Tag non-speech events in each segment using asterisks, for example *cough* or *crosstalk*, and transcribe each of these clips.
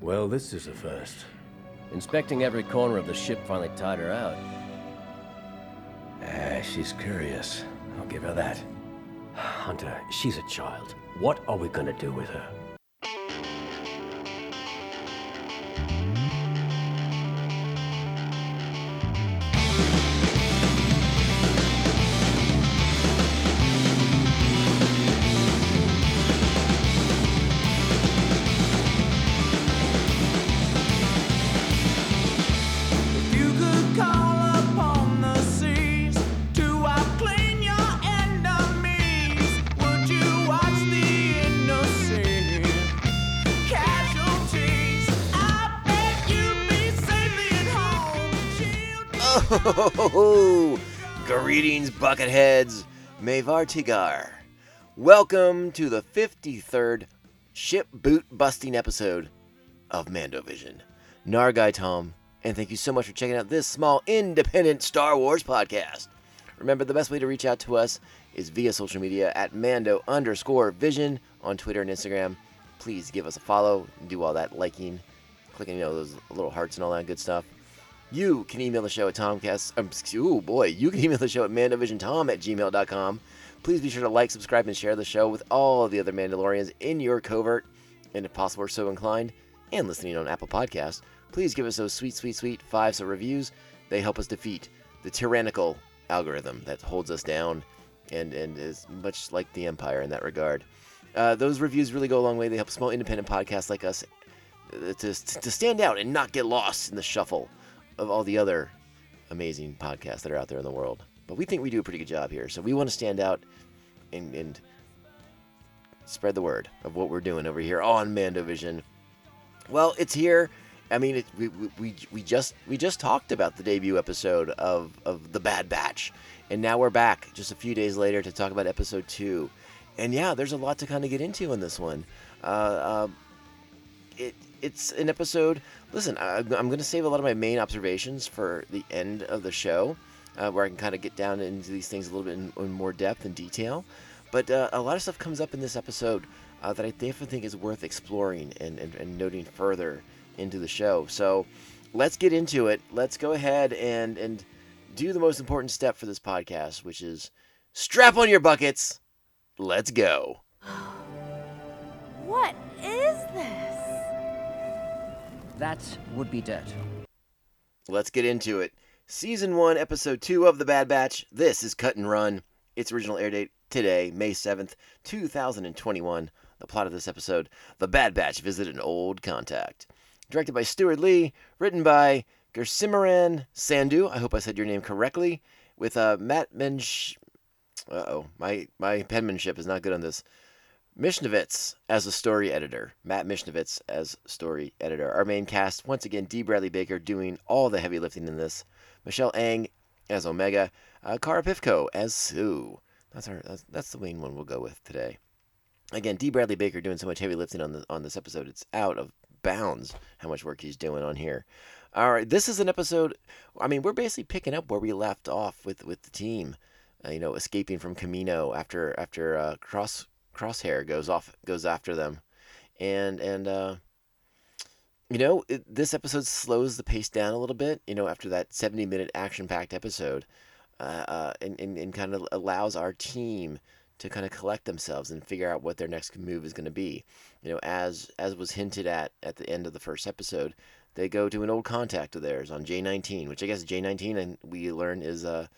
Well, this is a first. Inspecting every corner of the ship finally tied her out. Ah, she's curious. I'll give her that. Hunter, she's a child. What are we gonna do with her? Greetings, bucketheads. Mavar Tigar. Welcome to the 53rd ship boot busting episode of Mandovision. Nargai Tom, and thank you so much for checking out this small independent Star Wars podcast. Remember, the best way to reach out to us is via social media at Mando underscore Vision on Twitter and Instagram. Please give us a follow, do all that liking, clicking, you know, those little hearts and all that good stuff. You can email the show at Tomcast. Um, oh boy, you can email the show at mandovisiontom at gmail.com. Please be sure to like, subscribe, and share the show with all the other Mandalorians in your covert, and if possible, are so inclined, and listening on Apple Podcasts. Please give us those sweet, sweet, sweet five star reviews. They help us defeat the tyrannical algorithm that holds us down and, and is much like the Empire in that regard. Uh, those reviews really go a long way. They help small independent podcasts like us uh, to, to stand out and not get lost in the shuffle of all the other amazing podcasts that are out there in the world. But we think we do a pretty good job here, so we want to stand out and, and spread the word of what we're doing over here on Mandovision. Well, it's here. I mean, it, we, we, we, just we just talked about the debut episode of, of the Bad Batch, and now we're back just a few days later to talk about episode two. And yeah, there's a lot to kind of get into in this one. Uh, uh, it it's an episode. Listen, I, I'm going to save a lot of my main observations for the end of the show, uh, where I can kind of get down into these things a little bit in, in more depth and detail. But uh, a lot of stuff comes up in this episode uh, that I definitely think is worth exploring and, and, and noting further into the show. So let's get into it. Let's go ahead and and do the most important step for this podcast, which is strap on your buckets. Let's go. What is this? That would be dead. Let's get into it. Season 1, Episode 2 of The Bad Batch. This is Cut and Run. Its original air date today, May 7th, 2021. The plot of this episode The Bad Batch visit an old contact. Directed by Steward Lee, written by Gursimran Sandhu. I hope I said your name correctly. With uh, Matt Mensch. Uh oh, my, my penmanship is not good on this. Michnovetz as a story editor. Matt Michnovetz as story editor. Our main cast, once again, D. Bradley Baker doing all the heavy lifting in this. Michelle Ang as Omega. Uh, Pifko as Suu. That's our that's, that's the main one we'll go with today. Again, D. Bradley Baker doing so much heavy lifting on the on this episode. It's out of bounds how much work he's doing on here. All right, this is an episode. I mean, we're basically picking up where we left off with with the team. Uh, you know, escaping from Kamino after after uh, Cross Crosshair goes off goes after them, and and uh, you know it, this episode slows the pace down a little bit. You know, after that seventy minute action packed episode, uh, uh, and, and and kind of allows our team to kind of collect themselves and figure out what their next move is going to be. You know, as as was hinted at at the end of the first episode, they go to an old contact of theirs on J19, which I guess J19 and we learn is uh,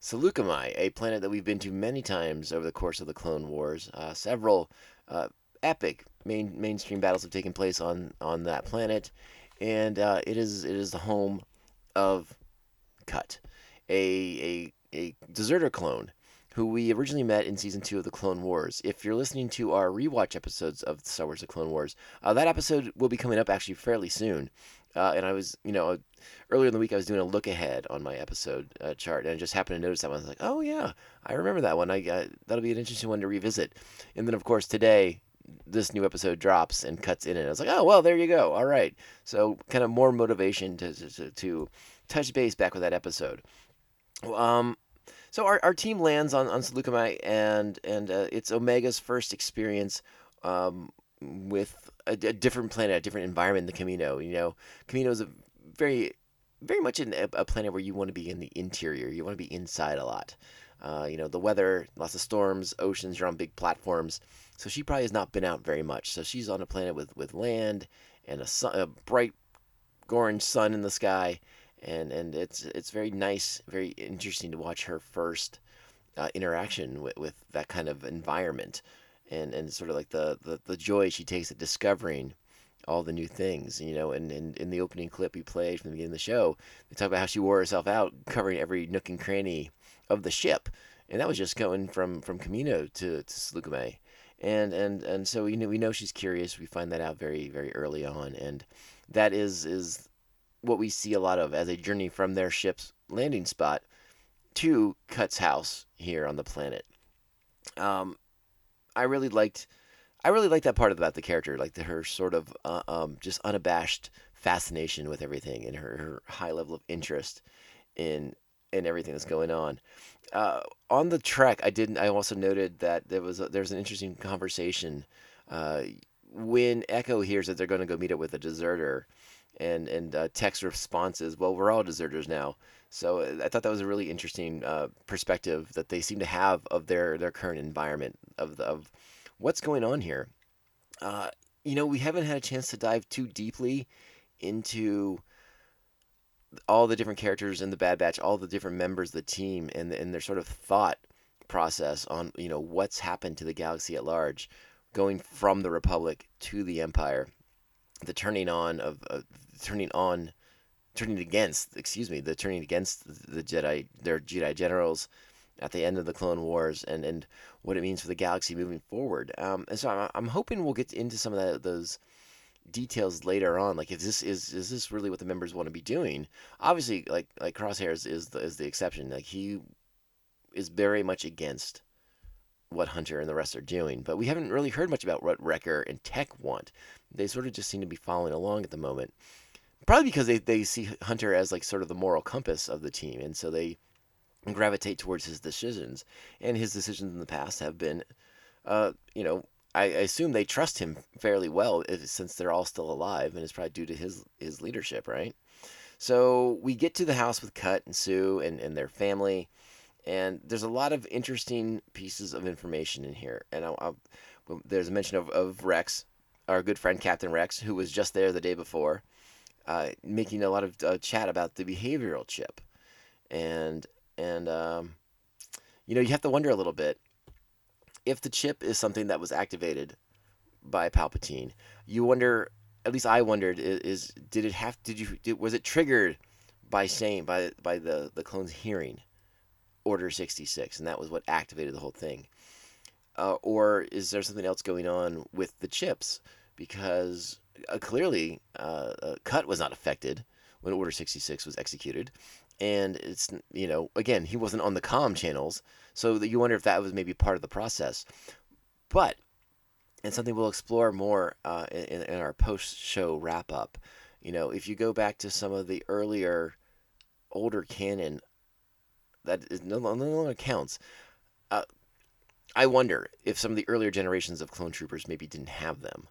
Saleucami, a planet that we've been to many times over the course of the Clone Wars. Uh, several uh, epic main mainstream battles have taken place on on that planet, and uh, it is it is the home of Cut, a a a deserter clone who we originally met in season two of the Clone Wars. If you're listening to our rewatch episodes of Star Wars: The Clone Wars, uh, that episode will be coming up actually fairly soon. Uh, and I was, you know, earlier in the week I was doing a look ahead on my episode uh, chart, and I just happened to notice that one. I was like, oh yeah, I remember that one. I uh, that'll be an interesting one to revisit. And then of course today, this new episode drops and cuts in and I was like, oh well, there you go. All right, so kind of more motivation to to, to touch base back with that episode. Um, so our, our team lands on on Saleucami, and and uh, it's Omega's first experience um, with a, a different planet, a different environment than Kamino. You know, Kamino is a very, very much in a, a planet where you want to be in the interior. You want to be inside a lot. Uh, you know, the weather, lots of storms, oceans. You're on big platforms, so she probably has not been out very much. So she's on a planet with with land and a, sun, a bright orange sun in the sky, and and it's it's very nice, very interesting to watch her first uh, interaction with, with that kind of environment and and sort of like the, the the joy she takes at discovering all the new things, you know, and, and in the opening clip we played from the beginning of the show, they talk about how she wore herself out covering every nook and cranny of the ship. And that was just going from, from Kamino to, to Saleucami. And, and, and so we know, we know she's curious. We find that out very, very early on. And that is, is what we see a lot of as a journey from their ship's landing spot to Cut's house here on the planet. Um, I really liked I really liked that part about the character, like the, her sort of uh, um, just unabashed fascination with everything and her, her high level of interest in in everything that's going on. Uh, on the trek, I didn't. I also noted that there was a, there's an interesting conversation uh, when Echo hears that they're going to go meet up with a deserter, and and uh, Tech's response is, "Well, we're all deserters now." So uh, I thought that was a really interesting uh, perspective that they seem to have of their their current environment of the, of what's going on here. Uh, you know, we haven't had a chance to dive too deeply into all the different characters in the Bad Batch, all the different members of the team, and and their sort of thought process on you know what's happened to the galaxy at large, going from the Republic to the Empire, the turning on of uh, turning on, turning against, excuse me, the turning against the Jedi, their Jedi generals, at the end of the Clone Wars, and and what it means for the galaxy moving forward. Um, and so I'm, I'm hoping we'll get into some of that, those details later on. Like if this is is this really what the members want to be doing? Obviously like like crosshairs is the is the exception. Like he is very much against what hunter and the rest are doing but we haven't really heard much about what wrecker and tech want. They sort of just seem to be following along at the moment probably because they, they see hunter as like sort of the moral compass of the team and so they gravitate towards his decisions and his decisions in the past have been uh you know I assume they trust him fairly well if, since they're all still alive, and it's probably due to his his leadership, right? So we get to the house with Cut and Suu and, and their family, and there's a lot of interesting pieces of information in here. And I, I, there's a mention of, of Rex, our good friend Captain Rex, who was just there the day before, uh, making a lot of uh, chat about the behavioral chip, and and um, you know you have to wonder a little bit if the chip is something that was activated by Palpatine, you wonder. At least I wondered: is, is did it have? Did you? Did, was it triggered by saying by by the the clones hearing Order sixty six, and that was what activated the whole thing? Uh, or is there something else going on with the chips? Because uh, clearly, uh, uh Cut was not affected when Order sixty six was executed, and it's you know again he wasn't on the com channels so that you wonder if that was maybe part of the process. But and something we'll explore more uh, in, in our post show wrap up you know if you go back to some of the earlier older canon that is no, no longer counts uh, i wonder if some of the earlier generations of clone troopers maybe didn't have them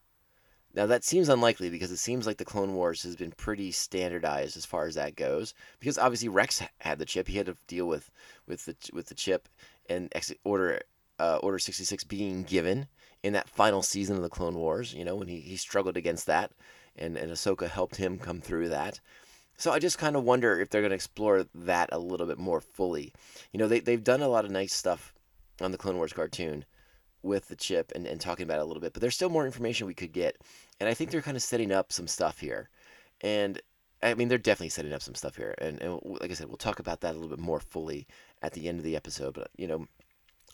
now that seems unlikely because it seems like the Clone Wars has been pretty standardized as far as that goes. Because obviously Rex had the chip; he had to deal with with the with the chip and order uh, Order sixty six being given in that final season of the Clone Wars. You know when he, he struggled against that, and and Ahsoka helped him come through that. So I just kind of wonder if they're going to explore that a little bit more fully. You know they they've done a lot of nice stuff on the Clone Wars cartoon with the chip and, and talking about it a little bit, but there's still more information we could get. And I think they're kind of setting up some stuff here. And I mean, they're definitely setting up some stuff here. And, and like I said, we'll talk about that a little bit more fully at the end of the episode. But, you know,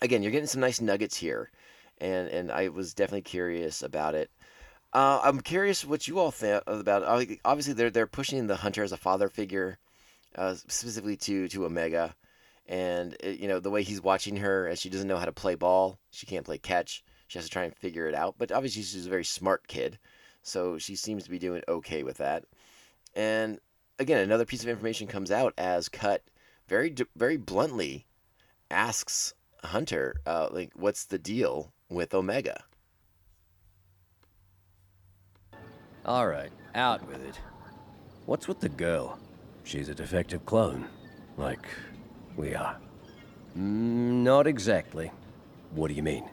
again, you're getting some nice nuggets here. And, and I was definitely curious about it. Uh, I'm curious what you all think about. Obviously, they're they're pushing the hunter as a father figure, uh, specifically to to Omega and it, you know the way he's watching her as she doesn't know how to play ball she can't play catch she has to try and figure it out but obviously she's a very smart kid so she seems to be doing okay with that and again another piece of information comes out as cut very very bluntly asks hunter uh, like what's the deal with omega All right, out with it. What's with the girl? She's a defective clone. Like we are. Mm, not exactly. What do you mean?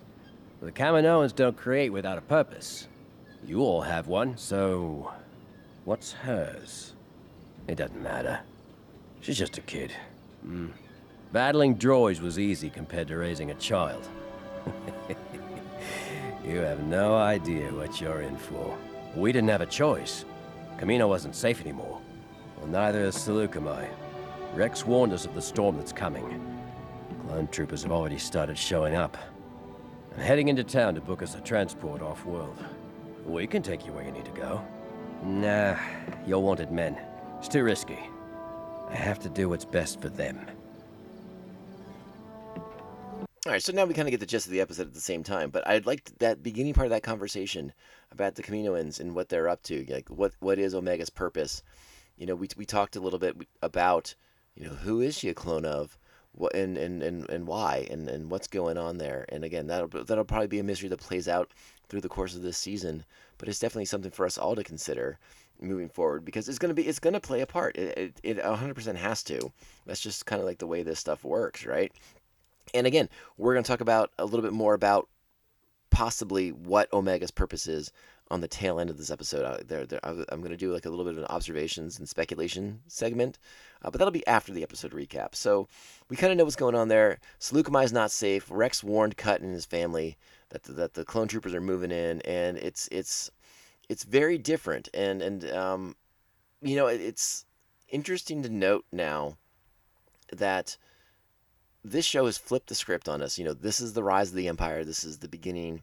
The Kaminoans don't create without a purpose. You all have one, So, what's hers? It doesn't matter. She's just a kid. battling droids was easy compared to raising a child. *laughs* You have no idea what you're in for. We didn't have a choice. Kamino wasn't safe anymore. Well, neither is Saleucami. Rex warned us of the storm that's coming. Clone troopers have already started showing up. And heading into town to book us a transport off-world. We can take you where you need to go. Nah, you're wanted men. It's too risky. I have to do what's best for them. All right, so now we kind of get the gist of the episode at the same time, but I'd like that beginning part of that conversation about the Kaminoans and what they're up to. Like, what what is Omega's purpose? You know, we we talked a little bit about, you know, who is she a clone of, what and and and, and why, and and what's going on there. And again, that'll that'll probably be a mystery that plays out through the course of this season, but it's definitely something for us all to consider moving forward because it's gonna be it's gonna play a part. It it, it 100% has to. That's just kind of like the way this stuff works, right? And again, we're going to talk about a little bit more about possibly what Omega's purpose is on the tail end of this episode. Uh, there, there, I- I'm going to do like a little bit of an observations and speculation segment, uh, but that'll be after the episode recap. So we kind of know what's going on there. Saleucami is not safe. Rex warned Cut and his family that the, that the clone troopers are moving in, and it's it's it's very different. And and um, you know, it, it's interesting to note now that this show has flipped the script on us. You know, this is the rise of the empire. This is the beginning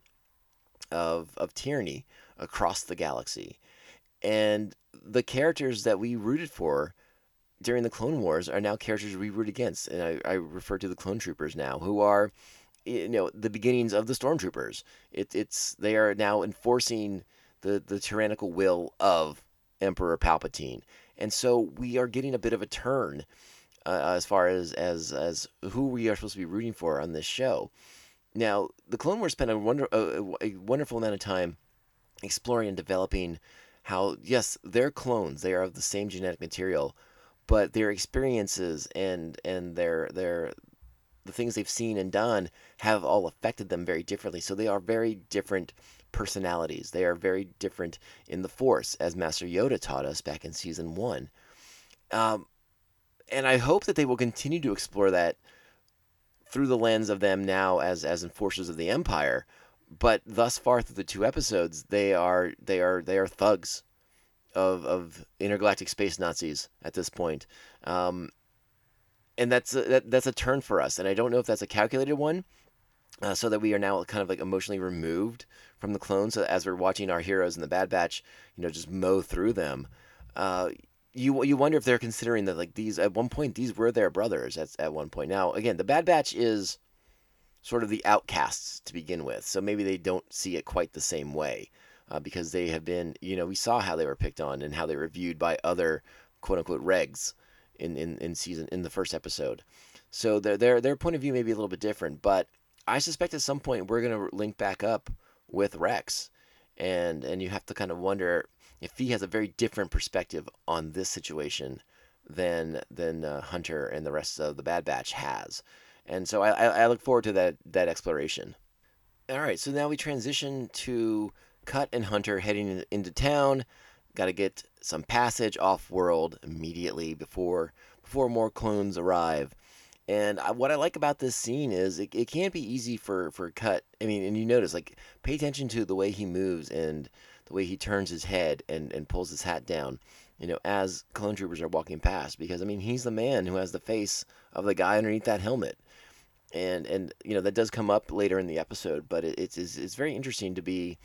of of tyranny across the galaxy, and the characters that we rooted for during the Clone Wars are now characters we root against, and I, I refer to the Clone Troopers now, who are, you know, the beginnings of the Stormtroopers. It, it's they are now enforcing the the tyrannical will of Emperor Palpatine, and so we are getting a bit of a turn uh, as far as as as who we are supposed to be rooting for on this show. Now, the Clone Wars spent a, wonder, a, a wonderful amount of time exploring and developing how yes, they're clones. They are of the same genetic material, but their experiences and and their their the things they've seen and done have all affected them very differently. So they are very different personalities. They are very different in the Force, as Master Yoda taught us back in season one. Um, and I hope that they will continue to explore that through the lens of them now as as enforcers of the Empire. But thus far through the two episodes, they are they are they are thugs of of intergalactic space Nazis at this point. Um, and that's a, that, that's a turn for us, and I don't know if that's a calculated one, uh, so that we are now kind of like emotionally removed from the clones. So as we're watching our heroes in the Bad Batch, you know, just mow through them, uh, you you wonder if they're considering that like these at one point these were their brothers at at one point. Now again, the Bad Batch is sort of the outcasts to begin with, so maybe they don't see it quite the same way. Uh, because they have been, you know, we saw how they were picked on and how they were viewed by other quote unquote regs in, in, in season in the first episode. So their their their point of view may be a little bit different, but I suspect at some point we're gonna link back up with Rex, and and you have to kind of wonder if he has a very different perspective on this situation than than uh, Hunter and the rest of the Bad Batch has, and so I, I look forward to that that exploration. All right, so now we transition to Cut and Hunter heading into town. Got to get some passage off world immediately before before more clones arrive. And I, what I like about this scene is it, it can't be easy for for Cut. I mean, and you notice like pay attention to the way he moves and the way he turns his head and and pulls his hat down. You know, as clone troopers are walking past, because I mean he's the man who has the face of the guy underneath that helmet and and you know that does come up later in the episode, but it, it's, it's it's very interesting to be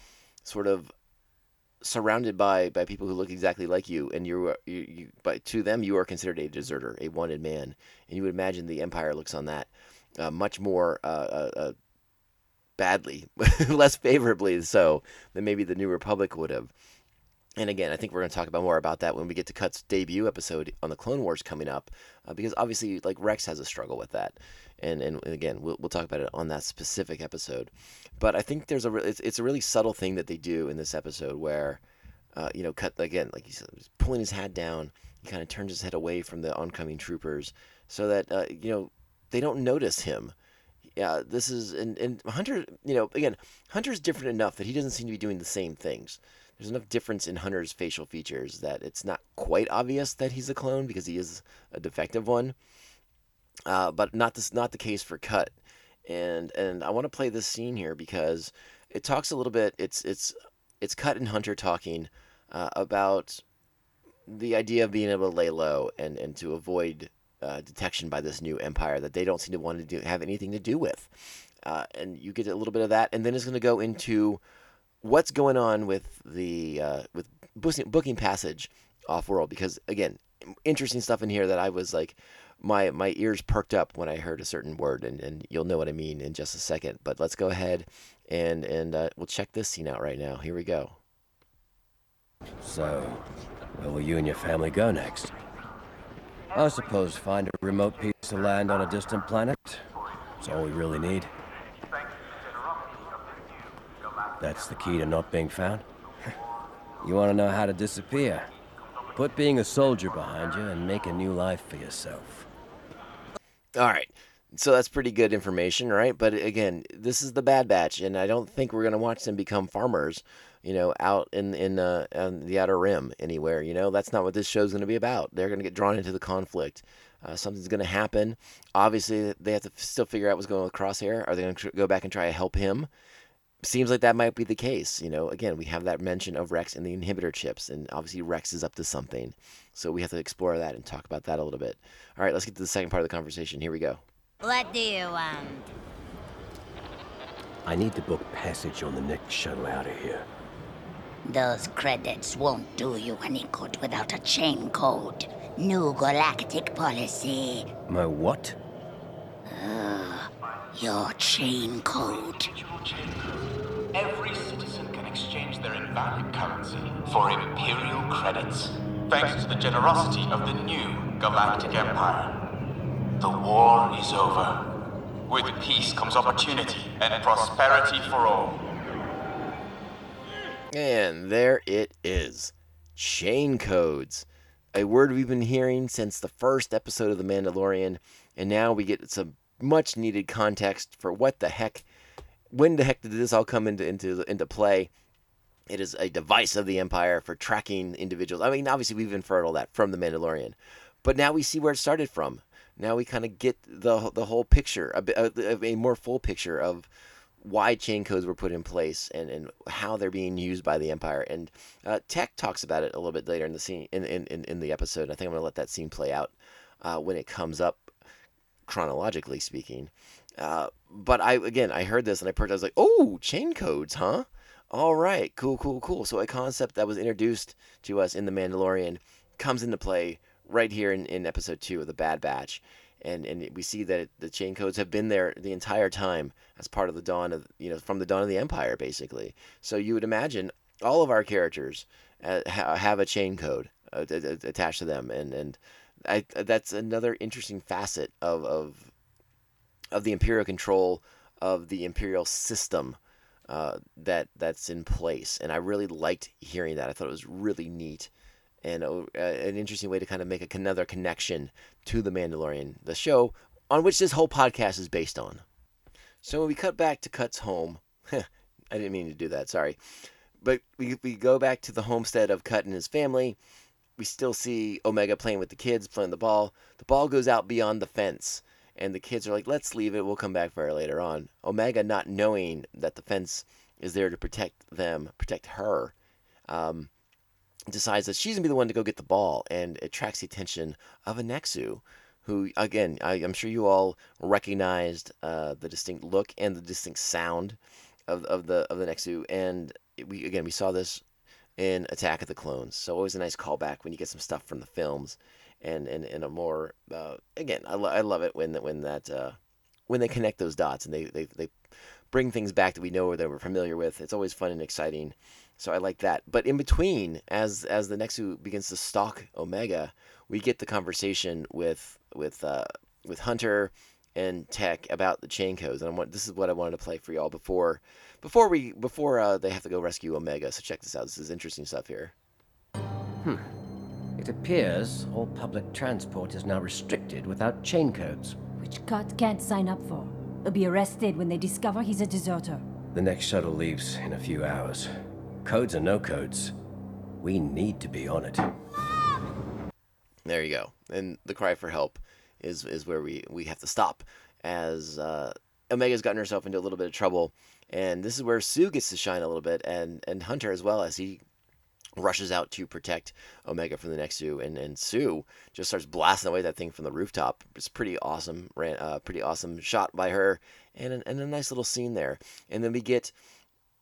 sort of surrounded by by people who look exactly like you, and you you, you but to them you are considered a deserter, a wanted man, and you would imagine the Empire looks on that uh, much more uh, uh, uh, badly, *laughs* less favorably so than maybe the New Republic would have. And again, I think we're going to talk about more about that when we get to Cut's debut episode on the Clone Wars coming up, uh, because obviously, like Rex has a struggle with that, and and, again, we'll, we'll talk about it on that specific episode. But I think there's a re- it's, it's a really subtle thing that they do in this episode where uh, you know, cut again, like he he's pulling his hat down. He kind of turns his head away from the oncoming troopers so that uh, you know they don't notice him. Yeah, this is and, and Hunter. You know, again, Hunter's different enough that he doesn't seem to be doing the same things. There's enough difference in Hunter's facial features that it's not quite obvious that he's a clone because he is a defective one. Uh, but not this, not the case for Cut. And and I want to play this scene here because it talks a little bit. It's it's it's Cut and Hunter talking uh, about the idea of being able to lay low and and to avoid uh, detection by this new empire that they don't seem to want to do, have anything to do with. Uh, and you get a little bit of that, and then it's going to go into what's going on with the uh, with booking, booking passage off world because again, interesting stuff in here that I was like, my my ears perked up when I heard a certain word, and, and you'll know what I mean in just a second. But let's go ahead and and uh, we'll check this scene out right now. Here we go. So, where will you and your family go next? I suppose find a remote piece of land on a distant planet. That's all we really need. That's the key to not being found? *laughs* you want to know how to disappear? Put being a soldier behind you and make a new life for yourself. All right. So that's pretty good information, right? But again, this is the Bad Batch, and I don't think we're gonna watch them become farmers, you know, out in in uh, on the outer rim anywhere. You know, that's not what this show's gonna be about. They're gonna get drawn into the conflict. Uh, something's gonna happen. Obviously, they have to still figure out what's going on with Crosshair. Are they gonna tr- go back and try to help him? Seems like that might be the case. You know, again, we have that mention of Rex and the inhibitor chips, and obviously Rex is up to something. So we have to explore that and talk about that a little bit. All right, let's get to the second part of the conversation. Here we go. What do you want? I need to book passage on the next shuttle out of here. Those credits won't do you any good without a chain code. New galactic policy. My what? Your chain code. Every citizen can exchange their invalid currency for Imperial credits, thanks to the generosity of the new Galactic Empire. The war is over. With peace comes opportunity and prosperity for all. And there it is. Chain codes. A word we've been hearing since the first episode of The Mandalorian, and now we get some much needed context for what the heck when the heck did this all come into into into play? It is a device of the Empire for tracking individuals. I mean, obviously we've inferred all that from the Mandalorian, but now we see where it started from. Now we kind of get the the whole picture, a, a, a more full picture of why chain codes were put in place and, and how they're being used by the Empire. And uh, Tech talks about it a little bit later in the scene in, in, in, in the episode. I think I'm gonna let that scene play out uh, when it comes up chronologically speaking. Uh, but I again I heard this and I perked. I was like, oh, chain codes, huh? All right, cool, cool, cool. So a concept that was introduced to us in the Mandalorian comes into play right here in, in episode two of the Bad Batch. And, and we see that the chain codes have been there the entire time as part of the dawn of you know from the dawn of the empire basically so you would imagine all of our characters uh, have a chain code uh, attached to them and and I, that's another interesting facet of, of of the imperial control of the imperial system uh, that that's in place, and I really liked hearing that. I thought it was really neat and uh, an interesting way to kind of make a, another connection to the Mandalorian, the show on which this whole podcast is based on. So when we cut back to Cut's home, *laughs* I didn't mean to do that. Sorry, but we we go back to the homestead of Cut and his family. We still see Omega playing with the kids, playing the ball. The ball goes out beyond the fence and the kids are like, "Let's leave it. We'll come back for it later on." Omega, not knowing that the fence is there to protect them, protect her, um, decides that she's gonna be the one to go get the ball, and attracts the attention of a Nexu, who, again, I, am sure you all recognized uh, the distinct look and the distinct sound of, of the of the Nexu, and we again we saw this in Attack of the Clones, so always a nice callback when you get some stuff from the films and and, and a more uh, again I, lo- I love it when when that uh, when they connect those dots and they, they they bring things back that we know or that we're familiar with it's always fun and exciting. So I like that. But in between as as the Nexu begins to stalk Omega we get the conversation with with uh, with Hunter and Tech about the chain codes. And I want this is what I wanted to play for y'all before before we before uh, they have to go rescue Omega. So check this out. This is interesting stuff here It appears all public transport is now restricted without chain codes. Which Cut can't sign up for. He'll be arrested when they discover he's a deserter. The next shuttle leaves in a few hours. Codes or no codes, we need to be on it. There you go. And the cry for help is is where we we have to stop as uh, Omega's gotten herself into a little bit of trouble, and this is where Suu gets to shine a little bit, and and Hunter as well as he rushes out to protect Omega from the Nexu, and, and Suu just starts blasting away that thing from the rooftop. It's pretty awesome, ran, uh, pretty awesome shot by her, and an, and a nice little scene there. And then we get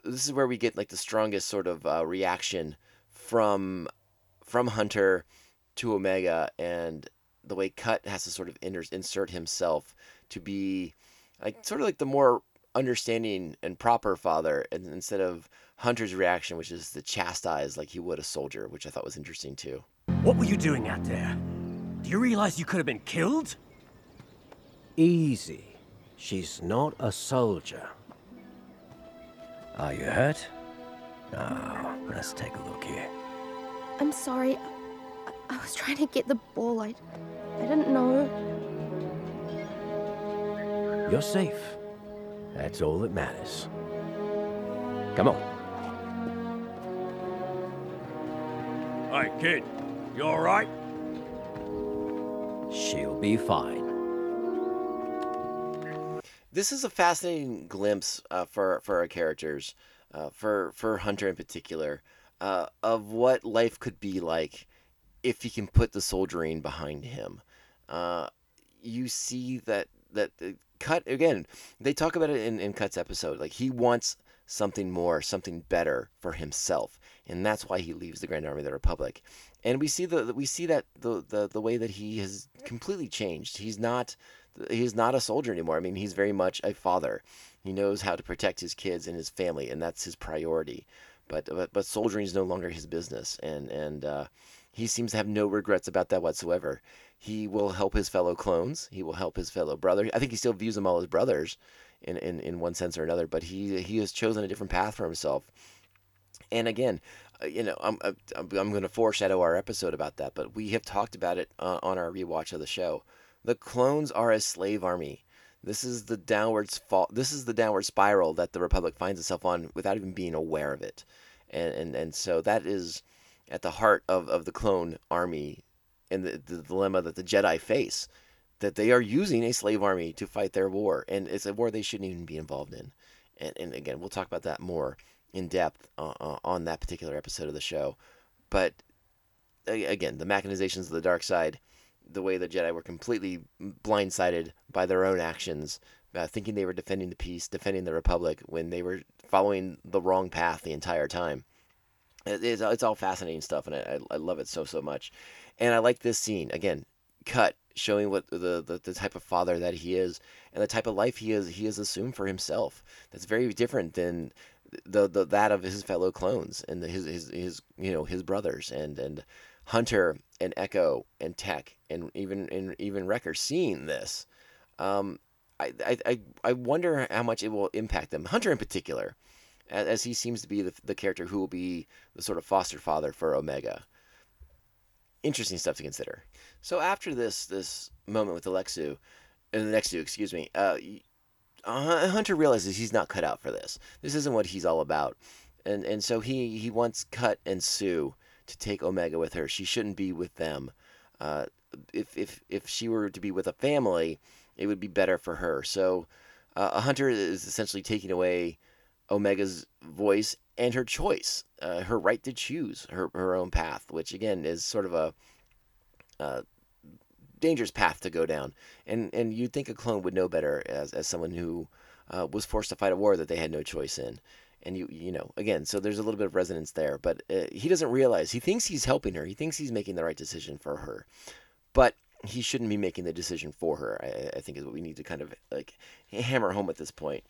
this is where we get like the strongest sort of uh, reaction from from Hunter to Omega, and the way Cut has to sort of insert himself to be like sort of like the more understanding and proper father, and instead of Hunter's reaction, which is to chastise like he would a soldier, which I thought was interesting too. What were you doing out there? Do you realize you could have been killed? Easy. She's not a soldier. Are you hurt? Oh, let's take a look here. I'm sorry. I, I was trying to get the ball. I, I didn't know. You're safe. That's all that matters. Come on. Hey, kid. You alright? She'll be fine. this is a fascinating glimpse uh, for for our characters, uh, for for Hunter in particular, uh, of what life could be like if he can put the soldiering behind him. Uh, you see that that cut again. They talk about it in in Cut's episode. Like he wants something more, something better for himself, and that's why he leaves the Grand Army of the Republic. And we see the we see that the the, the way that he has completely changed. He's not he's not a soldier anymore. I mean, he's very much a father. He knows how to protect his kids and his family, and that's his priority. But but, but soldiering is no longer his business, and and uh, he seems to have no regrets about that whatsoever. He will help his fellow clones. He will help his fellow brother. I think he still views them all as brothers, in in, in one sense or another. But he he has chosen a different path for himself. And again, uh, you know, I'm I'm, I'm going to foreshadow our episode about that, but we have talked about it uh, on our rewatch of the show. The clones are a slave army. This is the downward fall. This is the downward spiral that the Republic finds itself on without even being aware of it, and and and so that is at the heart of, of the clone army and the, the dilemma that the Jedi face. That they are using a slave army to fight their war, and it's a war they shouldn't even be involved in. And, and again, we'll talk about that more in depth uh, uh, on that particular episode of the show. But again, the machinizations of the dark side, the way the Jedi were completely blindsided by their own actions, uh, thinking they were defending the peace, defending the Republic, when they were following the wrong path the entire time. It- It's, it's all fascinating stuff, and I, I love it so, so much. And I like this scene. Again, cut, showing what the, the, the type of father that he is and the type of life he is he has assumed for himself. That's very different than the, the that of his fellow clones and his his his you know his brothers and and Hunter and Echo and Tech and even and even Wrecker seeing this. Um, I I I wonder how much it will impact them. Hunter in particular, as, he seems to be the the character who will be the sort of foster father for Omega. Interesting stuff to consider. So after this this moment with a Nexu, and the next two, excuse me, uh, Hunter realizes he's not cut out for this. This isn't what he's all about, and and so he he wants Cut and Suu to take Omega with her. She shouldn't be with them. Uh, if if if she were to be with a family, it would be better for her. So, uh, Hunter is essentially taking away Omega's voice and her choice, uh, her right to choose her her own path, which again is sort of a dangerous path to go down. And and you'd think a clone would know better as as someone who uh, was forced to fight a war that they had no choice in. And you you know again, so there's a little bit of resonance there, but uh, he doesn't realize he thinks he's helping her. He thinks he's making the right decision for her, but he shouldn't be making the decision for her. I, I think is what we need to kind of like hammer home at this point.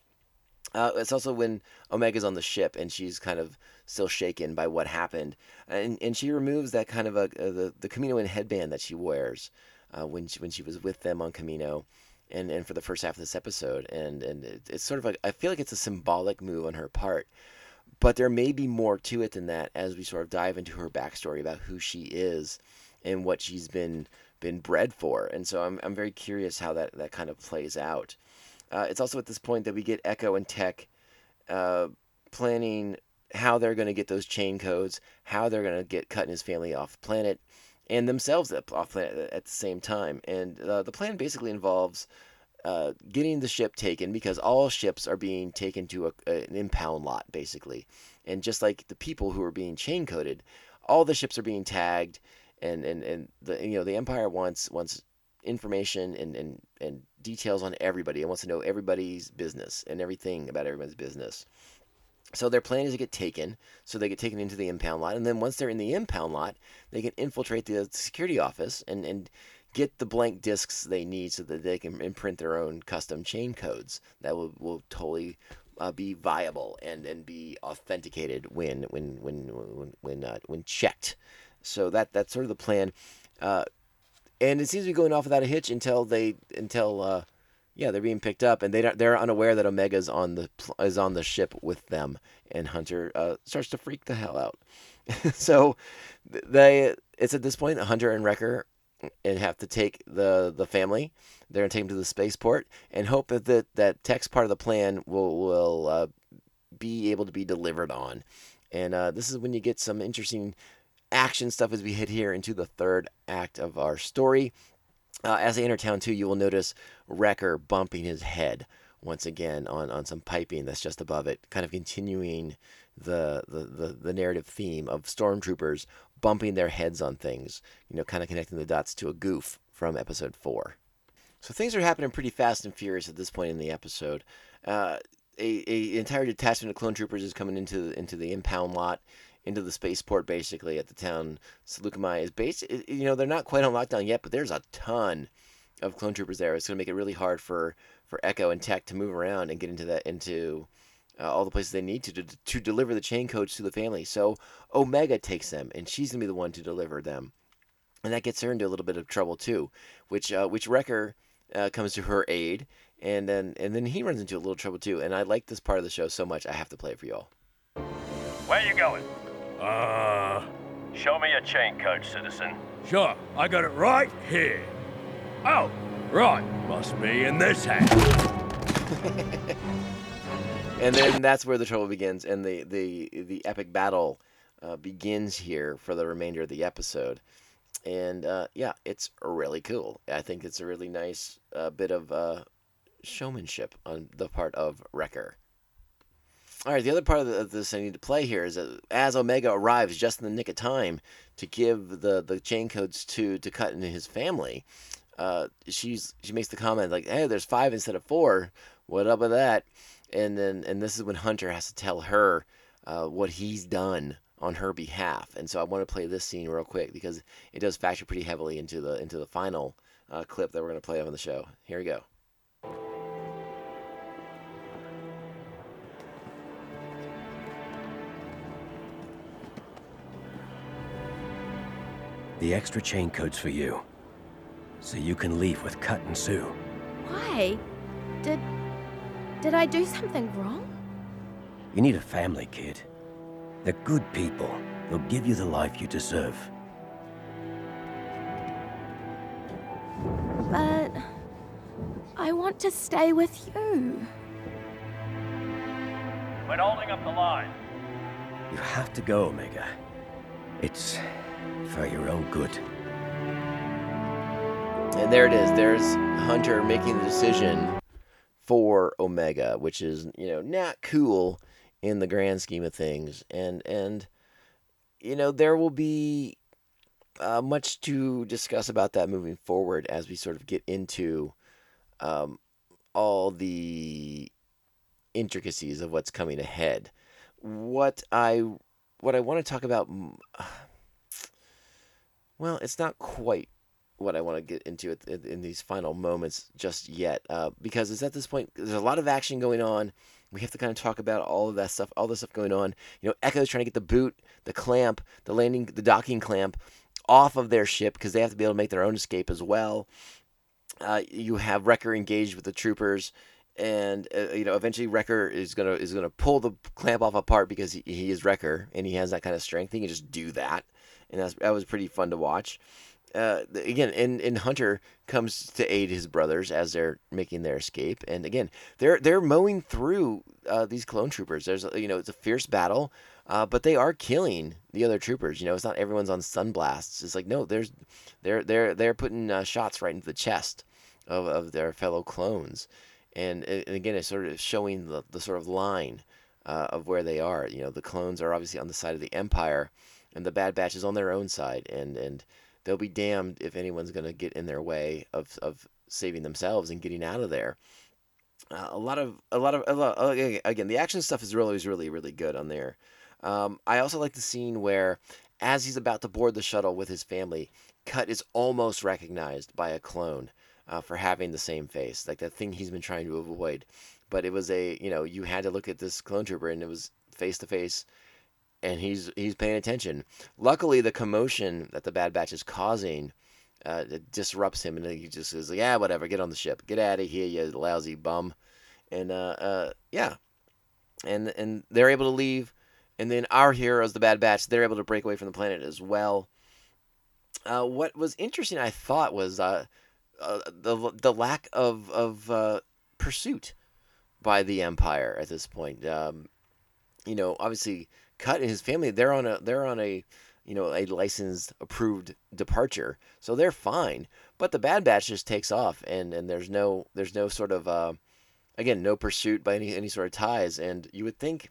Uh, it's also when Omega's on the ship and she's kind of still shaken by what happened, and and she removes that kind of a, uh the the Kaminoan headband that she wears uh, when she, when she was with them on Kamino, and, and for the first half of this episode, and and it, it's sort of like I feel like it's a symbolic move on her part, but there may be more to it than that as we sort of dive into her backstory about who she is and what she's been been bred for. And so I'm, I'm very curious how that, that kind of plays out. Uh, it's also at this point that we get Echo and Tech uh, planning how they're going to get those chain codes, how they're going to get Cut his family off planet, and themselves off planet at the same time. And uh, the plan basically involves uh, getting the ship taken because all ships are being taken to a, an impound lot, basically. And just like the people who are being chain coded, all the ships are being tagged, and, and, and the you know the Empire wants wants information and, and, and details on everybody. It wants to know everybody's business and everything about everybody's business. So their plan is to get taken, so they get taken into the impound lot, and then once they're in the impound lot, they can infiltrate the security office and, and get the blank discs they need so that they can imprint their own custom chain codes that will, will totally uh, be viable and, and be authenticated when when when when when, uh, when checked. So that that's sort of the plan, uh, and it seems to be going off without a hitch until they until uh, yeah, they're being picked up, and they don't they're unaware that Omega's on the is on the ship with them, and Hunter uh, starts to freak the hell out. *laughs* so they it's at this point Hunter and Wrecker and have to take the the family. They're gonna take them to the spaceport and hope that that, that Tech's part of the plan will will uh, be able to be delivered on. And uh, this is when you get some interesting action stuff as we hit here into the third act of our story. Uh, as they enter town, too, you will notice Wrecker bumping his head once again on, on some piping that's just above it, kind of continuing the, the, the, the narrative theme of stormtroopers bumping their heads on things, you know, kind of connecting the dots to a goof from episode four. So things are happening pretty fast and furious at this point in the episode. Uh, a, a entire detachment of clone troopers is coming into into the impound lot into the spaceport basically at the town Saleucami is based. You know, they're not quite on lockdown yet, but there's a ton of clone troopers there. It's going to make it really hard for for Echo and Tech to move around and get into that into uh, all the places they need to, to to deliver the chain codes to the family. So Omega takes them, and she's going to be the one to deliver them, and that gets her into a little bit of trouble too, which uh, which Wrecker uh, comes to her aid, and then and then he runs into a little trouble too. And I like this part of the show so much, I have to play it for y'all. Where you going? Uh. Show me your chain code, citizen. Sure, I got it right here. Oh, right. Must be in this hat. *laughs* and then that's where the trouble begins, and the the the epic battle uh, begins here for the remainder of the episode. And uh, yeah, it's really cool. I think it's a really nice uh, bit of uh, showmanship on the part of Wrecker. All right, the other part of this I need to play here is that as Omega arrives just in the nick of time to give the, the chain codes to to Cut and his family, uh, she's she makes the comment like, "Hey, there's five instead of four. What up with that?" And then and this is when Hunter has to tell her uh, what he's done on her behalf. And so I want to play this scene real quick because it does factor pretty heavily into the into the final uh, clip that we're going to play on the show. Here we go. The extra chain code's for you. So you can leave with Cut and Suu. Why? Did. Did I do something wrong? You need a family, kid. They're good people. They'll give you the life you deserve. But. I want to stay with you. Quit holding up the line. You have to go, Omega. It's for your own good. And there it is. There's Hunter making the decision for Omega, which is, you know, not cool in the grand scheme of things. And and you know, there will be uh, much to discuss about that moving forward as we sort of get into um, all the intricacies of what's coming ahead. What I what I want to talk about *sighs* well, it's not quite what I want to get into in, these final moments just yet, uh, because it's at this point there's a lot of action going on. We have to kind of talk about all of that stuff, all the stuff going on. You know, Echo's trying to get the boot, the clamp, the landing, the docking clamp off of their ship because they have to be able to make their own escape as well. Uh, you have Wrecker engaged with the troopers and uh, you know eventually Wrecker is gonna is gonna pull the clamp off apart because he, he is Wrecker and he has that kind of strength. He can just do that, and that's, that was pretty fun to watch. Uh, again, and, and Hunter comes to aid his brothers as they're making their escape, and again they're they're mowing through uh, these clone troopers. There's you know it's a fierce battle, uh, but they are killing the other troopers. You know it's not everyone's on stun blasts. It's like no, there's they're they're they're putting uh, shots right into the chest of, of their fellow clones, and, and again it's sort of showing the, the sort of line uh, of where they are. You know the clones are obviously on the side of the Empire, and the Bad Batch is on their own side, and and they'll be damned if anyone's going to get in their way of of saving themselves and getting out of there. Uh, a lot of a lot of a lot, again the action stuff is really really really good on there. Um, I also like the scene where as he's about to board the shuttle with his family, Cut is almost recognized by a clone uh, for having the same face, like that thing he's been trying to avoid. But it was a you know you had to look at this clone trooper and it was face to face and he's he's paying attention. Luckily, the commotion that the Bad Batch is causing uh, it disrupts him, and he just is like, "Yeah, whatever, get on the ship, get out of here, you lousy bum," and uh, uh, yeah, and and they're able to leave, and then our heroes, the Bad Batch, they're able to break away from the planet as well. Uh, what was interesting, I thought, was uh, the the lack of of uh, pursuit by the Empire at this point. Um, you know, obviously, Cut and his family they're on a they're on a you know a licensed approved departure, so they're fine. But the Bad Batch just takes off, and and there's no there's no sort of uh, again no pursuit by any any sort of TIEs, and you would think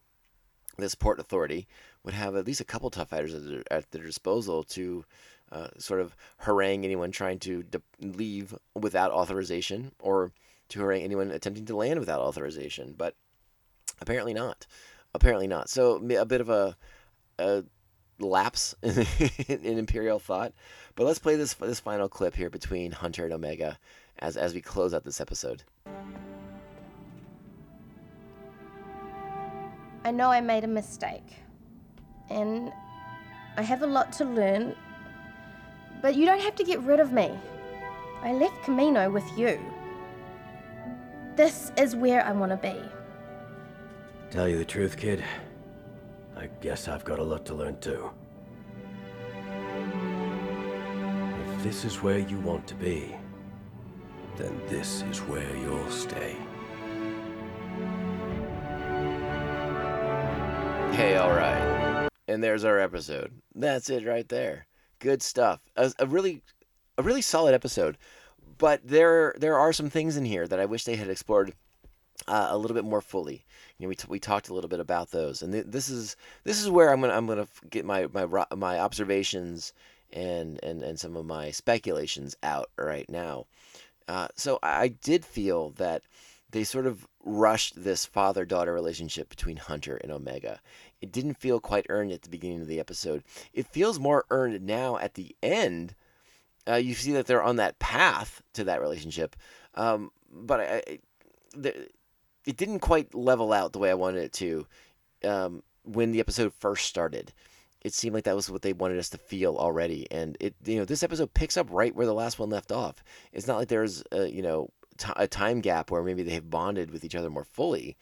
this port authority would have at least a couple TIE fighters at their, at their disposal to uh, sort of harangue anyone trying to de- leave without authorization or to harangue anyone attempting to land without authorization. But apparently not. Apparently not. So a bit of a, a lapse in, *laughs* in Imperial thought. But let's play this this final clip here between Hunter and Omega as as we close out this episode. I know I made a mistake. And I have a lot to learn. But you don't have to get rid of me. I left Kamino with you. This is where I want to be. Tell you the truth, kid, I guess I've got a lot to learn too. If this is where you want to be, then this is where you'll stay. Hey, all right. And there's our episode. That's it right there. Good stuff. A, a really, a really solid episode. But there, there are some things in here that I wish they had explored uh, a little bit more fully. You know, we, t- we talked a little bit about those, and th- this is this is where I'm gonna I'm gonna get my my my observations and and and some of my speculations out right now. Uh, so I did feel that they sort of rushed this father daughter relationship between Hunter and Omega. It didn't feel quite earned at the beginning of the episode. It feels more earned now at the end. Uh, you see that they're on that path to that relationship, um, but I, I, the, it didn't quite level out the way I wanted it to um, when the episode first started. It seemed like that was what they wanted us to feel already, and it you know this episode picks up right where the last one left off. It's not like there's a, you know t- a time gap where maybe they have bonded with each other more fully.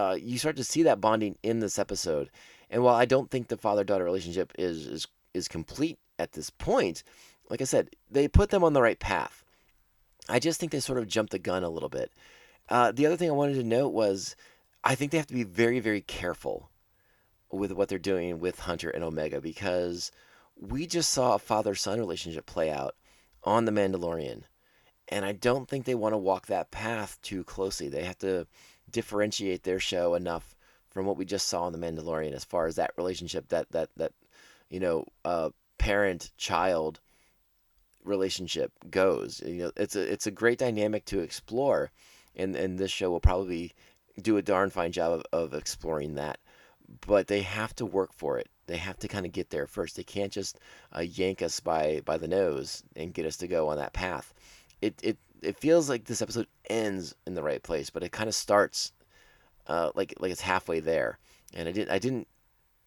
Uh, you start to see that bonding in this episode, and while I don't think the father daughter relationship is is is complete at this point, like I said, they put them on the right path. I just think they sort of jumped the gun a little bit. Uh, the other thing I wanted to note was I think they have to be very, very careful with what they're doing with Hunter and Omega because we just saw a father son relationship play out on The Mandalorian. And I don't think they want to walk that path too closely. They have to differentiate their show enough from what we just saw in The Mandalorian as far as that relationship, that, that, that you know, uh, parent child relationship goes. You know, it's a, it's a great dynamic to explore and and this show will probably do a darn fine job of, of exploring that. But they have to work for it. They have to kind of get there first. They can't just uh, yank us by by the nose and get us to go on that path. It it it feels like this episode ends in the right place but it kind of starts uh, like like it's halfway there. And i didn't i didn't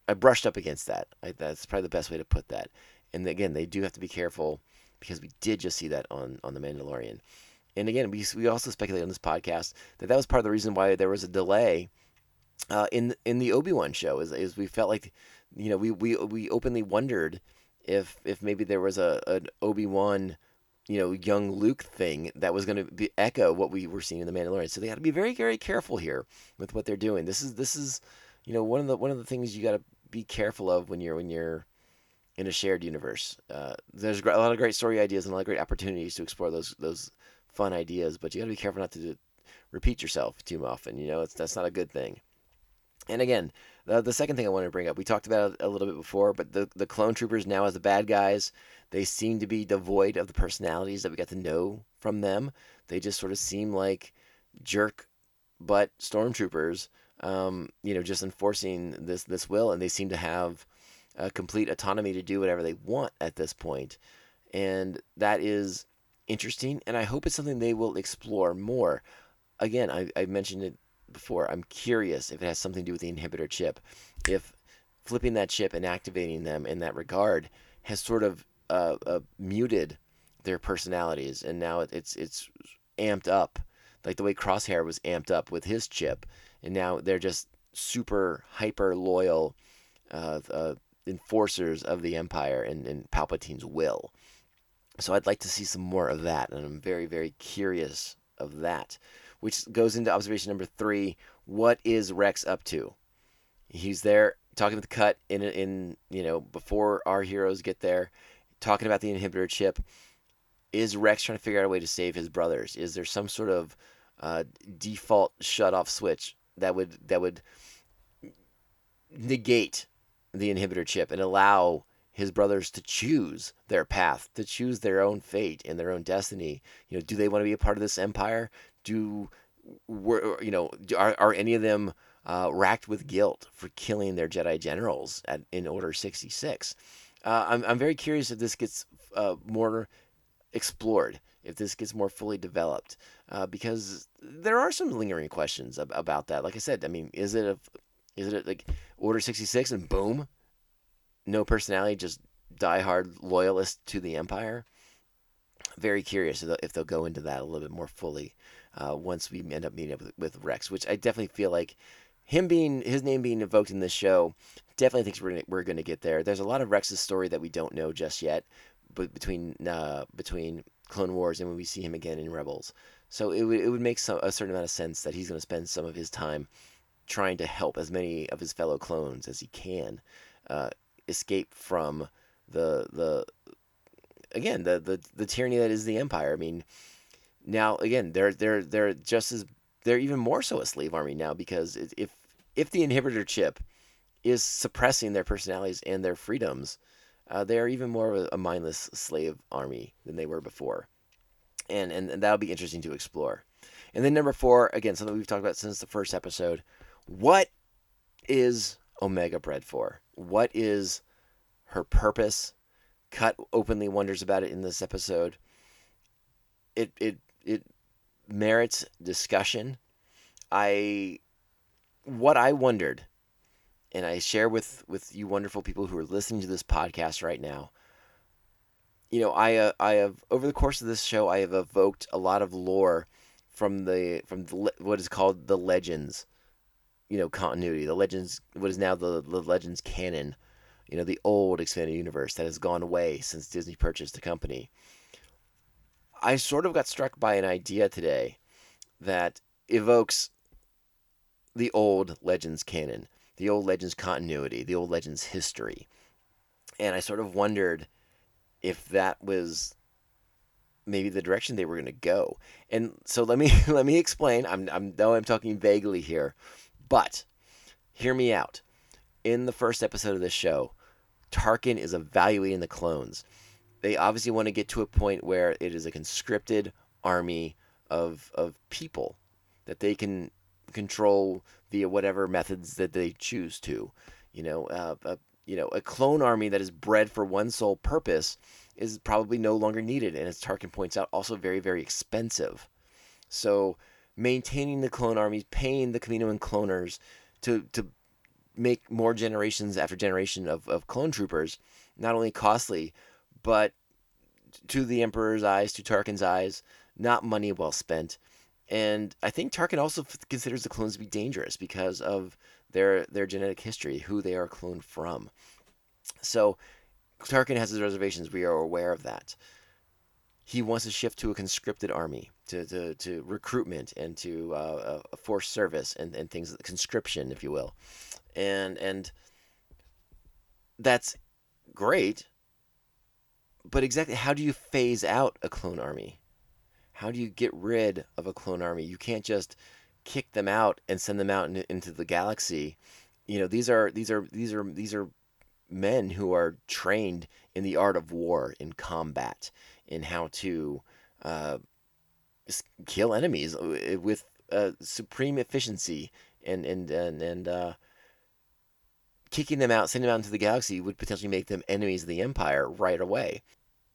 i brushed up against that. I, that's probably the best way to put that. And again they do have to be careful because we did just see that on on the mandalorian. And again, we we also speculate on this podcast that that was part of the reason why there was a delay uh, in in the Obi Wan show. Is, is we felt like, you know, we we we openly wondered if if maybe there was a an Obi Wan, you know, young Luke thing that was going to echo what we were seeing in the Mandalorian. So they got to be very very careful here with what they're doing. This is this is, you know, one of the one of the things you got to be careful of when you're when you're in a shared universe. Uh, there's a lot of great story ideas and a lot of great opportunities to explore those those fun ideas, but you got to be careful not to do, repeat yourself too often. You know, it's that's not a good thing. And again, the, the second thing I want to bring up, we talked about it a little bit before, but the the clone troopers now as the bad guys, they seem to be devoid of the personalities that we got to know from them. They just sort of seem like jerk butt stormtroopers, um, you know, just enforcing this this will, and they seem to have uh, complete autonomy to do whatever they want at this point, and that is interesting. And I hope it's something they will explore more. Again, I, I mentioned it before. I'm curious if it has something to do with the inhibitor chip, if flipping that chip and activating them in that regard has sort of uh, uh, muted their personalities, and now it's it's amped up, like the way Crosshair was amped up with his chip, and now they're just super hyper loyal uh, uh, enforcers of the Empire and, and Palpatine's will. So I'd like to see some more of that, and I'm very very curious of that, which goes into observation number three. What is Rex up to? He's there talking with the cut in in you know before our heroes get there, talking about the inhibitor chip. Is Rex trying to figure out a way to save his brothers? Is there some sort of uh, default shut off switch that would that would negate the inhibitor chip and allow his brothers to choose their path, to choose their own fate and their own destiny. You know, do they want to be a part of this empire? Do were you know are are any of them uh, racked with guilt for killing their Jedi generals at, in Order sixty six? Uh, I'm I'm very curious if this gets uh, more explored, if this gets more fully developed, uh, because there are some lingering questions ab- about that. Like I said, I mean, is it a is it a, like Order sixty six and boom, no personality, just diehard loyalist to the Empire? Very curious if they'll, if they'll go into that a little bit more fully uh, once we end up meeting up with, with Rex, which I definitely feel like him being his name being invoked in this show definitely thinks we're gonna, we're going to get there. There's a lot of Rex's story that we don't know just yet, but between uh, between Clone Wars and when we see him again in Rebels, so it would it would make some, a certain amount of sense that he's going to spend some of his time trying to help as many of his fellow clones as he can uh, escape from the the again the, the the tyranny that is the Empire. I mean, now again they're they're they're just as they're even more so a slave army now because if if the inhibitor chip is suppressing their personalities and their freedoms, uh, they are even more of a, mindless slave army than they were before, and, and and that'll be interesting to explore. And then number four, again, something we've talked about since the first episode. What is Omega bred for? What is her purpose? Cut openly wonders about it in this episode. It it it merits discussion. I what I wondered, and I share with with you wonderful people who are listening to this podcast right now. You know, I uh, I have over the course of this show, I have evoked a lot of lore from the from the, what is called the Legends, you know, continuity. The Legends, what is now the the Legends canon. You know, the old expanded universe that has gone away since Disney purchased the company. I sort of got struck by an idea today that evokes the old Legends canon, the old Legends continuity, the old Legends history. And I sort of wondered if that was maybe the direction they were going to go. And so let me *laughs* let me explain. I'm I'm though I'm talking vaguely here, but hear me out. In the first episode of this show, Tarkin is evaluating the clones. They obviously want to get to a point where it is a conscripted army of of people that they can control via whatever methods that they choose to. You know, uh, uh, you know, a clone army that is bred for one sole purpose is probably no longer needed, and as Tarkin points out, also very very expensive. So maintaining the clone armies, paying the Kaminoan cloners to to make more generations after generation of, of clone troopers, not only costly, but to the Emperor's eyes, to Tarkin's eyes, not money well spent. And I think Tarkin also considers the clones to be dangerous because of their their genetic history, who they are cloned from. So Tarkin has his reservations. We are aware of that. He wants to shift to a conscripted army, to, to, to recruitment and to uh, a force service and, and things, conscription, if you will. And, and that's great. But exactly how do you phase out a clone army? How do you get rid of a clone army? You can't just kick them out and send them out in, into the galaxy. You know, these are these are these are these are men who are trained in the art of war, in combat, in how to uh, kill enemies uh, with uh, supreme efficiency and and and and uh, kicking them out, sending them out into the galaxy would potentially make them enemies of the Empire right away.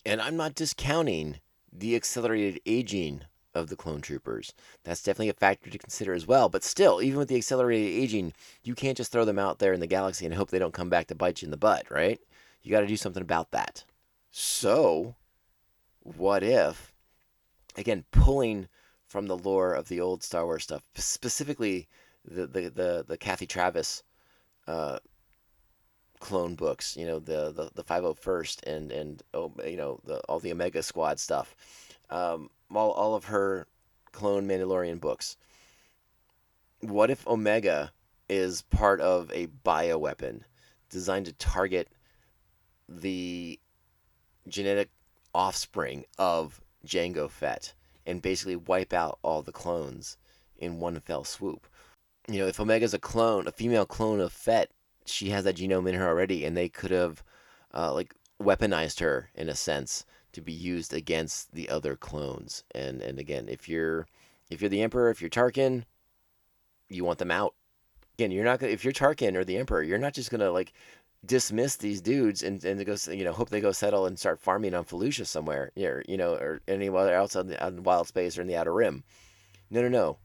And I'm not discounting the accelerated aging of the clone troopers. That's definitely a factor to consider as well. But still, even with the accelerated aging, you can't just throw them out there in the galaxy and hope they don't come back to bite you in the butt, right? You got to do something about that. So, what if, again, pulling from the lore of the old Star Wars stuff, specifically the the the, the Kathy Travis uh, clone books, you know, the the, the 501st and and oh, you know, the, all the Omega Squad stuff. Um, all, all of her clone Mandalorian books. What if Omega is part of a bioweapon designed to target the genetic offspring of Jango Fett and basically wipe out all the clones in one fell swoop? You know, if Omega's a clone, a female clone of Fett, she has that genome in her already, and they could have uh, like weaponized her in a sense to be used against the other clones. And and again, if you're if you're the Emperor, if you're Tarkin, you want them out. Again, you're not gonna if you're Tarkin or the Emperor, you're not just gonna like dismiss these dudes and and go you know hope they go settle and start farming on Felucia somewhere, or you know, or anywhere else on the on wild space or in the Outer Rim. No, no, no.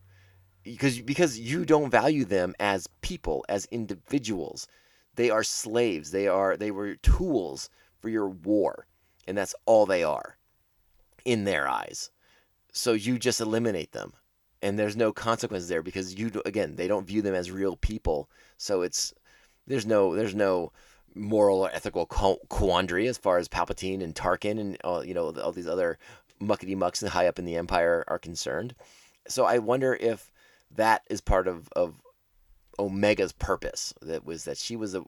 Because because you don't value them as people, as individuals. They are slaves. They are they were tools for your war and that's all they are in their eyes. So you just eliminate them, and there's no consequence there because you again they don't view them as real people. So it's there's no there's no moral or ethical quandary as far as Palpatine and Tarkin and all, you know all these other muckety mucks and high up in the Empire are concerned. So I wonder if that is part of of Omega's purpose. That was that she was a,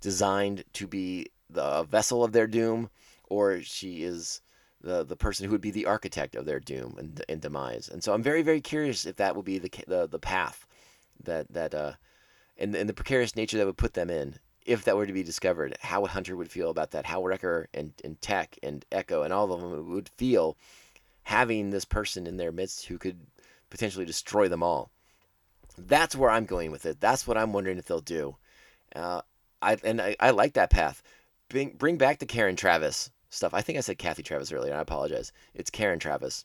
designed to be the vessel of their doom, or she is the the person who would be the architect of their doom and, and demise. And so I'm very very curious if that will be the the, the path that that uh and, and the precarious nature that would put them in if that were to be discovered. How Hunter would feel about that. How Wrecker and and Tech and Echo and all of them would feel having this person in their midst who could potentially destroy them all. That's where I'm going with it. That's what I'm wondering if they'll do. Uh, I and I, I like that path bring bring back the Karen Traviss stuff. I think I said Kathy Travis earlier. I apologize. It's Karen Traviss.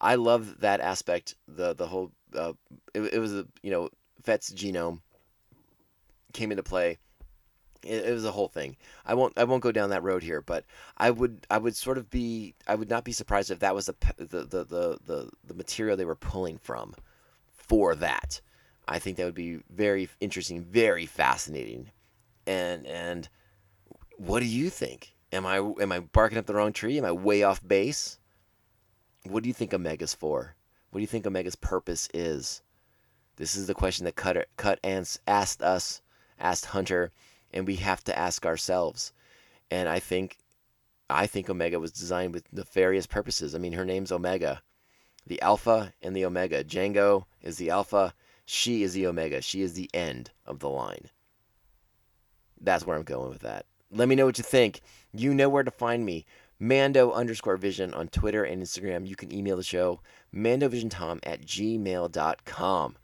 I love that aspect. The the whole uh, it, it was a you know Fett's genome came into play. It, it was a whole thing. I won't I won't go down that road here, but I would I would sort of be I would not be surprised if that was the the the the, the, the material they were pulling from for that. I think that would be very interesting, very fascinating, and and what do you think? Am I am I barking up the wrong tree? Am I way off base? What do you think Omega's for? What do you think Omega's purpose is? This is the question that Cut Cut Ants asked us, asked Hunter, and we have to ask ourselves. And I think I think Omega was designed with nefarious purposes. I mean, her name's Omega, the Alpha and the Omega. Jango is the Alpha. She is the Omega. She is the end of the line. That's where I'm going with that. Let me know what you think. You know where to find me. Mando underscore vision on Twitter and Instagram. You can email the show, mandovisiontom at gmail.com.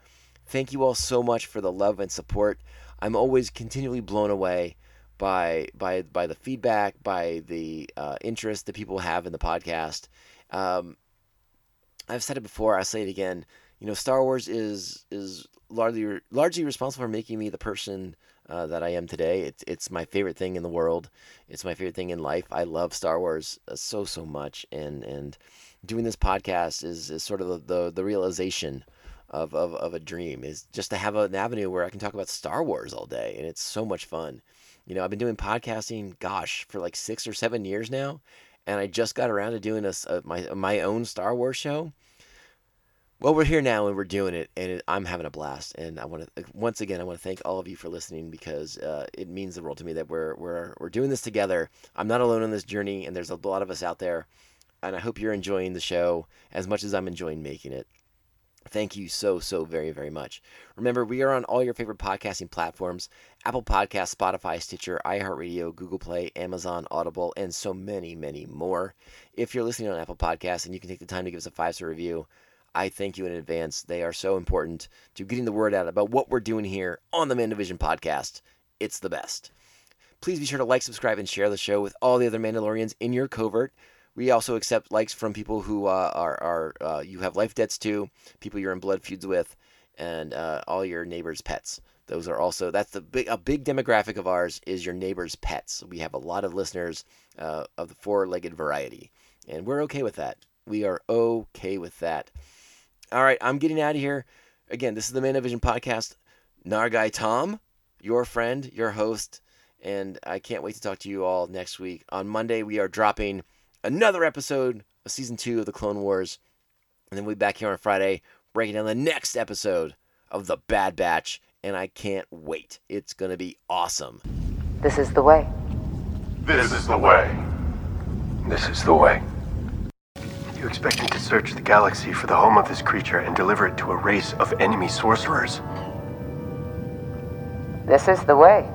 Thank you all so much for the love and support. I'm always continually blown away by by by the feedback, by the uh, interest that people have in the podcast. Um, I've said it before. I'll say it again. You know, Star Wars is is largely largely responsible for making me the person uh, that I am today. It's it's my favorite thing in the world. It's my favorite thing in life. I love Star Wars uh, so so much, and and doing this podcast is, is sort of the, the, the realization of, of, of a dream is just to have an avenue where I can talk about Star Wars all day, and it's so much fun. You know, I've been doing podcasting, gosh, for like six or seven years now, and I just got around to doing a, a my my own Star Wars show. Well, we're here now and we're doing it, and it, I'm having a blast. And I want to once again, I want to thank all of you for listening because uh, it means the world to me that we're we're we're doing this together. I'm not alone on this journey, and there's a lot of us out there. And I hope you're enjoying the show as much as I'm enjoying making it. Thank you so, so very, very much. Remember, we are on all your favorite podcasting platforms Apple Podcasts, Spotify, Stitcher, iHeartRadio, Google Play, Amazon, Audible, and so many, many more. If you're listening on Apple Podcasts and you can take the time to give us a five star review, I thank you in advance. They are so important to getting the word out about what we're doing here on the Mandovision podcast. It's the best. Please be sure to like, subscribe, and share the show with all the other Mandalorians in your covert. We also accept likes from people who uh, are, are uh, you have life debts to, people you're in blood feuds with, and uh, all your neighbors' pets. Those are also that's the big a big demographic of ours is your neighbors' pets. We have a lot of listeners uh, of the four-legged variety, and we're okay with that. We are okay with that. All right, I'm getting out of here. Again, this is the Mandovision podcast. Nargai Tom, your friend, your host, and I can't wait to talk to you all next week. On Monday, we are dropping another episode of season two of the Clone Wars. And then we'll be back here on Friday breaking down the next episode of The Bad Batch. And I can't wait. It's going to be awesome. This is the way. This is the way. This is the way. You expect me to search the galaxy for the home of this creature and deliver it to a race of enemy sorcerers? This is the way.